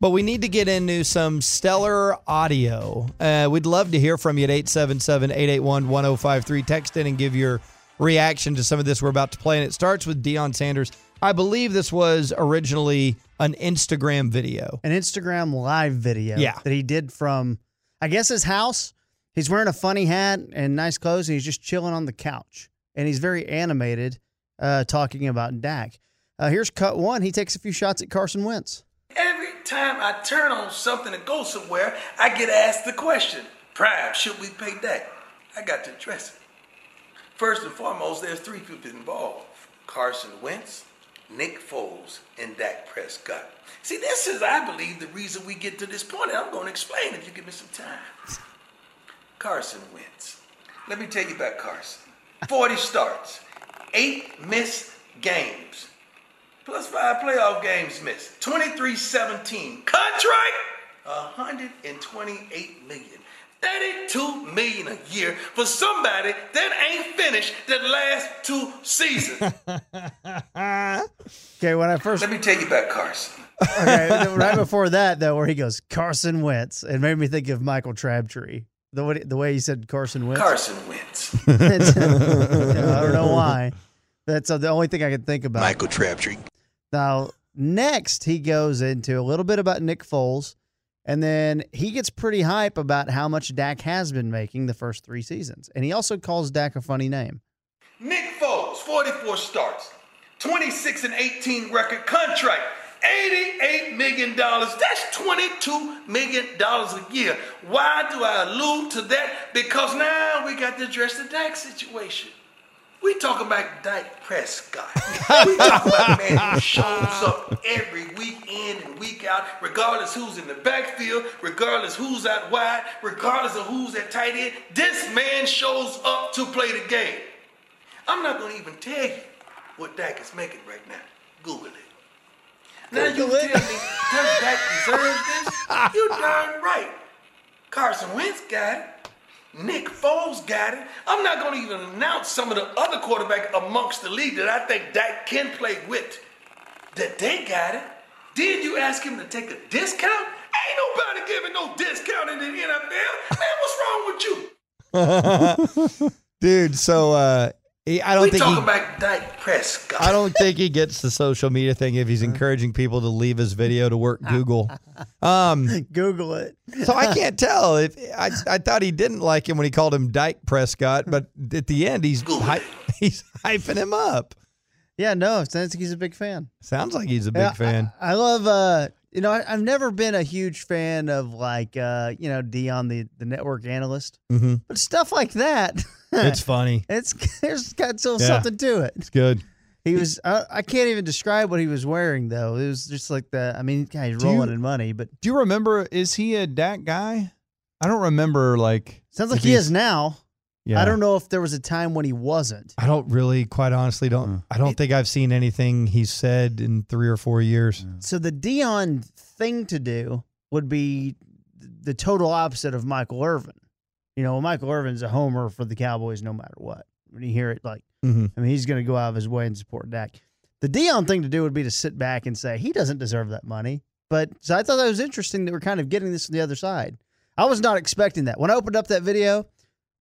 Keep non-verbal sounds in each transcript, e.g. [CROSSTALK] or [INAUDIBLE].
But we need to get into some stellar audio. Uh, we'd love to hear from you at 877 881 1053. Text in and give your reaction to some of this we're about to play. And it starts with Deion Sanders. I believe this was originally an Instagram video. An Instagram live video Yeah. that he did from, I guess, his house. He's wearing a funny hat and nice clothes, and he's just chilling on the couch. And he's very animated, uh, talking about Dak. Uh, here's cut one. He takes a few shots at Carson Wentz. Time I turn on something to go somewhere, I get asked the question, Prime, should we pay that? I got to address it. First and foremost, there's three people involved. Carson Wentz, Nick Foles, and Dak Prescott. See, this is, I believe, the reason we get to this point, and I'm going to explain if you give me some time. Carson Wentz. Let me tell you about Carson. 40 starts, eight missed games, plus five playoff games missed. 23-17. Contract, 128 million. 32 million a year for somebody that ain't finished the last two seasons. [LAUGHS] Okay, when I first Let me tell you about Carson. okay, [LAUGHS] right before that though, where he goes Carson Wentz, it made me think of Michael Crabtree. The way the way he said Carson Wentz. Carson Wentz. [LAUGHS] You know, I don't know why. That's uh, the only thing I can think about. Michael Crabtree. Now, next he goes into a little bit about Nick Foles, and then he gets pretty hype about how much Dak has been making the first three seasons, and he also calls Dak a funny name. Nick Foles, 44 starts, 26 and 18 record contract, $88 million. That's $22 million a year. Why do I allude to that? Because now we got to address the Dak situation. We talk about Dak Prescott. we talk about a man who shows up every week in and week out, regardless who's in the backfield, regardless who's out wide, regardless of who's at tight end. This man shows up to play the game. I'm not going to even tell you what Dak is making right now. Google it. Now you tell me, does Dak deserve this? You darn right. Carson Wentz got it. Nick Foles got it. I'm not going to even announce some of the other quarterbacks amongst the league that I think Dak can play with. That they got it. Did you ask him to take a discount? Ain't nobody giving no discount in the NFL. Man, what's wrong with you? [LAUGHS] Dude, so uh, he- I don't we think talk he, about Dak Prescott. I don't think he gets the social media thing if he's encouraging people to leave his video to work Google. [LAUGHS] Um, Google it. so I can't [LAUGHS] tell if I, I thought he didn't like him when he called him Dyke Prescott, but at the end he's hy- [LAUGHS] he's hyping him up. Yeah, no, it sounds like he's a big fan. Sounds like he's a big Yeah, fan. I, I love uh you know, I, I've never been a huge fan of like uh, you know, Deion the, the network analyst. hmm But stuff like that It's [LAUGHS] funny. it's there's got still Yeah. something to it. It's good. He was I, I can't even describe what he was wearing though. It was just like the I mean, yeah, he's Do you- rolling in money, but Do you remember? Is he a Dak guy? I don't remember. Like sounds like if he he's- is now. Yeah. I don't know if there was a time when he wasn't. I don't really, quite honestly, don't. I don't think I've seen anything he's said in three or four years. So the Deion thing to do would be the total opposite of Michael Irvin. You know, Michael Irvin's a homer for the Cowboys no matter what. When you hear it, like, hmm I mean, he's going to go out of his way and support Dak. The Deion thing to do would be to sit back and say he doesn't deserve that money. But so I thought that was interesting that we're kind of getting this from the other side. I was not expecting that. When I opened up that video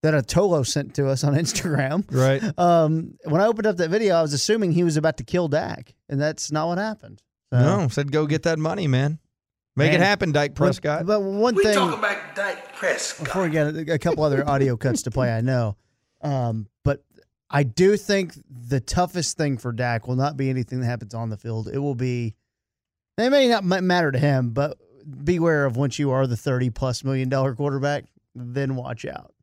that Atolo sent to us on [LAUGHS] Instagram, Right. um, when I opened up that video, I was assuming he was about to kill Dak, and that's not what happened. So- No, said go get that money, man. Make it happen, Dyke Prescott. But, but one We thing talk about Dak Prescott. before we get a, a couple other audio cuts to play, I know, um, but I do think the toughest thing for Dak will not be anything that happens on the field. It will be. It may not matter to him, but beware of once you are the thirty plus million dollar quarterback, then watch out,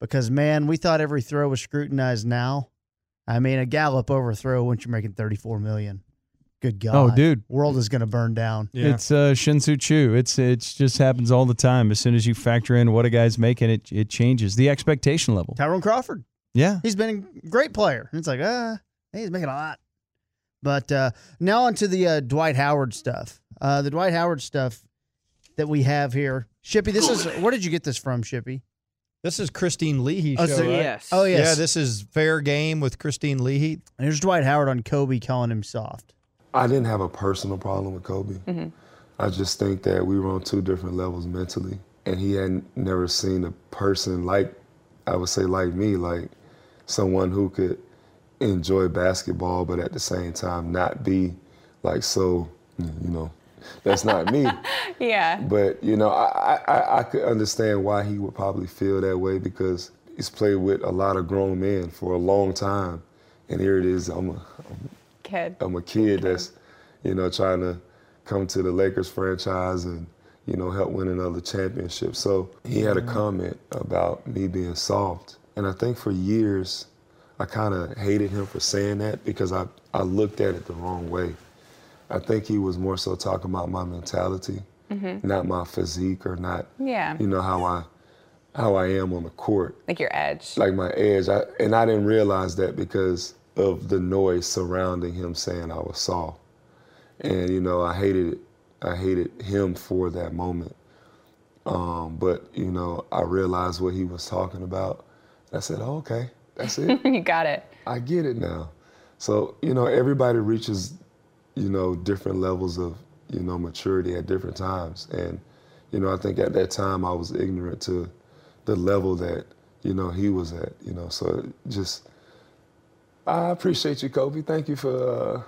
because man, we thought every throw was scrutinized. Now, I mean, a gallop overthrow once you're making thirty four million. Good God. Oh, dude. World is going to burn down. Yeah. It's uh, Shin-Soo Choo. It's it just happens all the time. As soon as you factor in what a guy's making, it it changes the expectation level. Tyrone Crawford. Yeah. He's been a great player. And it's like, ah, he's making a lot. But uh, now onto the uh, Dwight Howard stuff. Uh, the Dwight Howard stuff that we have here. Shippy, this is where did you get this from, Shippy? This is Kristine Leahy Oh, show, so- right? Yes. Oh yes. Yeah, this is Fair Game with Kristine Leahy. And here's Dwight Howard on Kobe calling him soft. I didn't have a personal problem with Kobe. Mm-hmm. I just think that we were on two different levels mentally, and he had never seen a person like, I would say, like me, like someone who could enjoy basketball, but at the same time not be like so, you know, that's not me. [LAUGHS] Yeah. But you know, I, I I could understand why he would probably feel that way because he's played with a lot of grown men for a long time, and here it is. I'm a, Kid. I'm a kid that's, you know, trying to come to the Lakers franchise and, you know, help win another championship. So he had a comment about me being soft. And I think for years, I kind of hated him for saying that because I, I looked at it the wrong way. I think he was more so talking about my mentality, mm-hmm. not my physique or not, Yeah. you know, how I, how I am on the court Like your edge. like my edge. I, and I didn't realize that because of the noise surrounding him saying I was soft. And you know, I hated it. I hated him for that moment. Um, but you know, I realized what he was talking about. I said, oh, "Okay, that's it. [LAUGHS] you got it. I get it now." So you know, everybody reaches, you know, different levels of you know maturity at different times, and you know, I think at that time I was ignorant to the level that you know he was at. You know, so just I appreciate you, Kobe. Thank you for uh,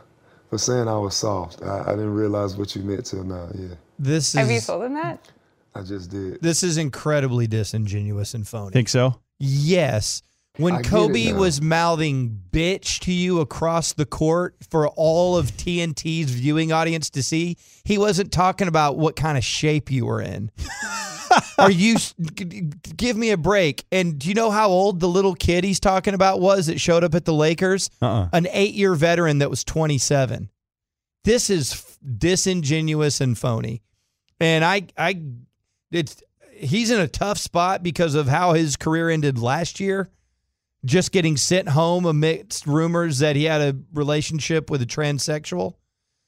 for saying I was soft. I, I didn't realize what you meant till now. Yeah, This Have you is told him that? I just did. this is incredibly disingenuous and phony. Think so? Yes. When I Kobe was mouthing bitch to you across the court for all of TNT's viewing audience to see, he wasn't talking about what kind of shape you were in. [LAUGHS] Are you give me a break? And do you know how old the little kid he's talking about was that showed up at the Lakers? Uh-uh. An 8-year veteran that was 27. This is f- disingenuous and phony. And I I it's he's in a tough spot because of how his career ended last year. Just getting sent home amidst rumors that he had a relationship with a transsexual.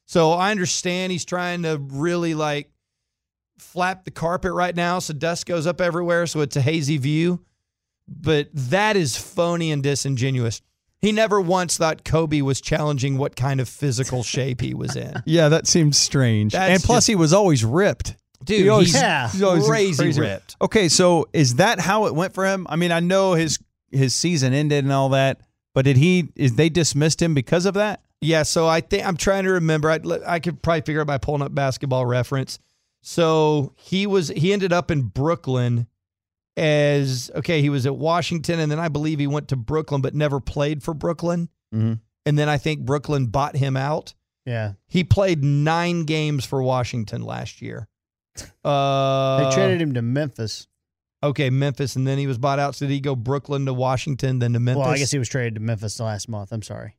So I understand he's trying to really like flap the carpet right now so dust goes up everywhere so it's a hazy view. But that is phony and disingenuous. He never once thought Kobe was challenging what kind of physical [LAUGHS] shape he was in. Yeah, that seems strange. That's and plus, just- he was always ripped. Dude, He always- Yeah. he's always crazy ripped. Okay, so is that how it went for him? I mean, I know his his season ended and all that, but did he? Is they dismissed him because of that? Yeah, so I think I'm trying to remember. I I could probably figure it by pulling up basketball reference. So he was he ended up in Brooklyn as okay. He was at Washington, and then I believe he went to Brooklyn, but never played for Brooklyn. Mhm. And then I think Brooklyn bought him out. Yeah. He played nine games for Washington last year. Uh, They traded him to Memphis. Okay, Memphis, and then he was bought out. So did he go Brooklyn to Washington, then to Memphis? Well, I guess he was traded to Memphis last month. I'm sorry.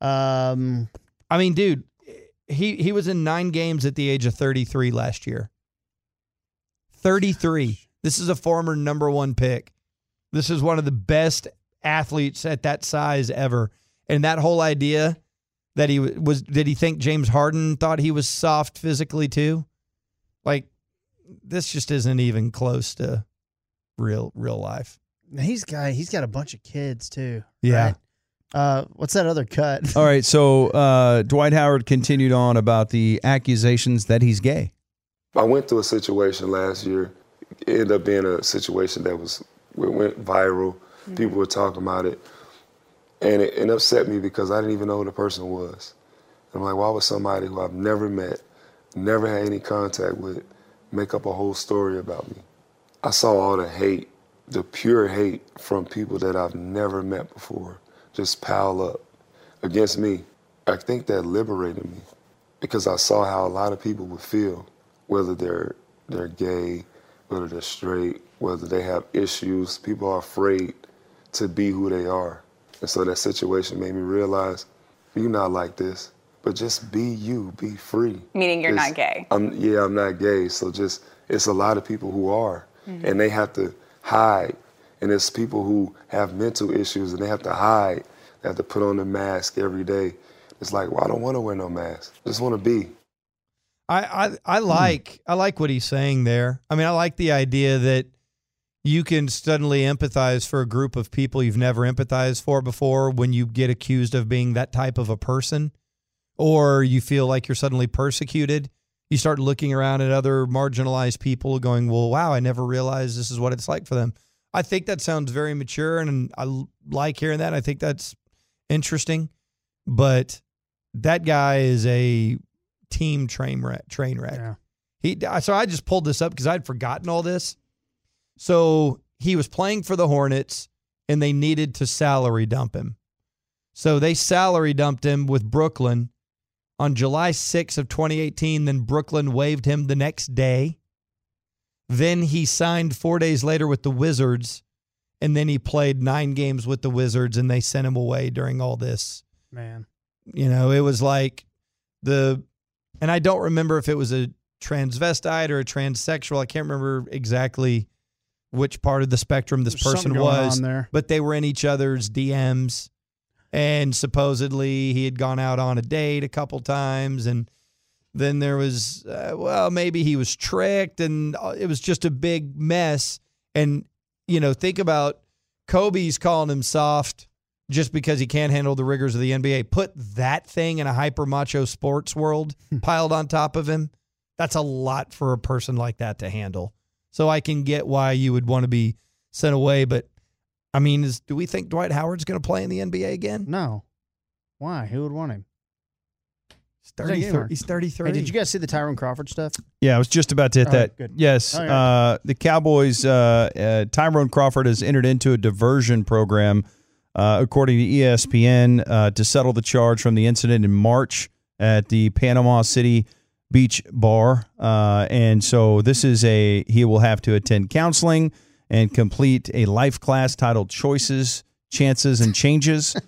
Um, I mean, dude, he he was in nine games at the age of 33 last year. 33. This is a former number one pick. This is one of the best athletes at that size ever. And that whole idea that he was, did he think James Harden thought he was soft physically too? Like, this just isn't even close to real real life. he's got he's got a bunch of kids too. Yeah. right? Uh, what's that other cut? All right, so uh, Dwight Howard continued on about the accusations that he's gay. I went through a situation last year. It ended up being a situation that was it went viral. People were talking about it, and it, it upset me because I didn't even know who the person was. I'm like, why would somebody who I've never met, never had any contact with, make up a whole story about me? I saw all the hate, the pure hate from people that I've never met before, just pile up against me. I think that liberated me because I saw how a lot of people would feel, whether they're they're gay, whether they're straight, whether they have issues. People are afraid to be who they are, and so that situation made me realize you're not like this. but just be you, be free. Meaning you're It's- not gay. I'm yeah, I'm not gay. So just it's a lot of people who are, mm-hmm. and they have to hide. And it's people who have mental issues and they have to hide. They have to put on a mask every day. It's like, well, I don't want to wear no mask. I just want to be. I, I I hmm. like I like what he's saying there. I mean, I like the idea that you can suddenly empathize for a group of people you've never empathized for before when you get accused of being that type of a person or you feel like you're suddenly persecuted. You start looking around at other marginalized people going, "Well, wow, I never realized this is what it's like for them." I think that sounds very mature and I like hearing that. I think that's interesting. But that guy is a team train wreck. Train wreck. Yeah. He so I just pulled this up because I'd forgotten all this. So he was playing for the Hornets and they needed to salary dump him. So they salary dumped him with Brooklyn on July 6th of 2018. Then Brooklyn waived him the next day. Then he signed four days later with the Wizards. And then he played nine games with the Wizards and they sent him away during all this. Man. You know, it was like the, and I don't remember if it was a transvestite or a transsexual. I can't remember exactly which part of the spectrum this There's person was, but they were in each other's DMs. And supposedly he had gone out on a date a couple times. And then there was, uh, well, maybe he was tricked and uh, it was just a big mess. And, you know, think about Kobe's calling him soft just because he can't handle the rigors of the NBA. Put that thing in a hyper macho sports world piled on top of him. That's a lot for a person like that to handle. So I can get why you would want to be sent away, but I mean, is do we think Dwight Howard's going to play in the NBA again? No. Why? Who would want him? He's He's 33. He's 33. Hey, did you guys see the Tyrone Crawford stuff? Yeah, I was just about to hit Oh, that. good. Yes, yeah. uh, the Cowboys. Uh, uh, Tyrone Crawford has entered into a diversion program, uh, according to ESPN, uh, to settle the charge from the incident in March at the Panama City Beach Bar. Uh, and so this is a he will have to attend counseling and complete a life class titled "Choices, Chances, and Changes." [LAUGHS]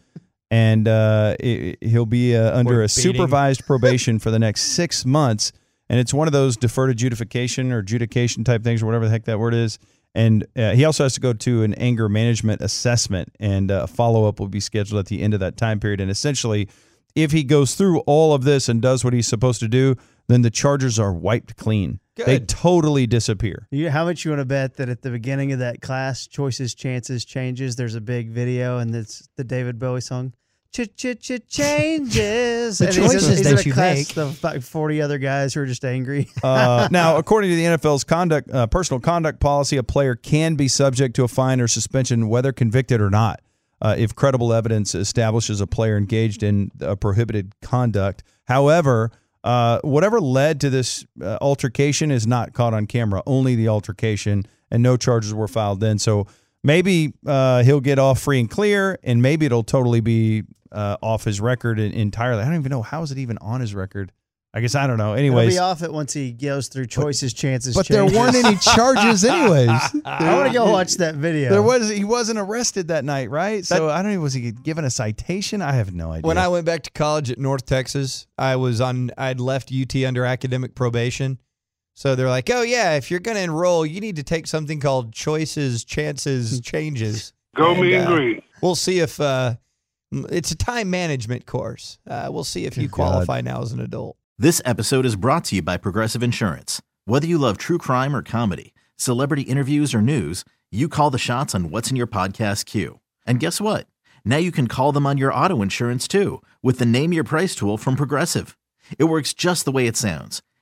And uh, it- he'll be uh, under a supervised [LAUGHS] probation for the next six months and it's one of those deferred adjudication or adjudication type things or whatever the heck that word is. And uh, he also has to go to an anger management assessment, and uh, follow up will be scheduled at the end of that time period. And essentially, if he goes through all of this and does what he's supposed to do, then the charges are wiped clean. They totally disappear. You, how much you want to bet that at the beginning of that class, choices, chances, changes, there's a big video and it's the David Bowie song. Ch ch ch changes. The And he's in- choices he's that a you class make. Of like forty other guys who are just angry. [LAUGHS] Uh, now, according to the NFL's conduct, uh, personal conduct policy, a player can be subject to a fine or suspension, whether convicted or not, uh, if credible evidence establishes a player engaged in a prohibited conduct. However, uh, whatever led to this uh, altercation is not caught on camera. Only the altercation, and no charges were filed then. So maybe uh, he'll get off free and clear, and maybe it'll totally be uh, off his record entirely. I don't even know how is it even on his record. I guess I don't know. He'll Anyways, be off it once he goes through choices, chances, but there weren't any [LAUGHS] charges, anyways. I want to go watch that video. There was he wasn't arrested that night, right? So I don't know. Was he given a citation? I have no idea. When I went back to college at North Texas, I was on. I'd left UT under academic probation, so they're like, "Oh yeah, if you're going to enroll, you need to take something called choices, chances, changes." Go And, mean uh, green. We'll see if uh, it's a time management course. Uh, we'll see if you God. qualify now as an adult. This episode is brought to you by Progressive Insurance. Whether you love true crime or comedy, celebrity interviews or news, you call the shots on what's in your podcast queue. And guess what? Now you can call them on your auto insurance too with the Name Your Price tool from Progressive. It works just the way it sounds.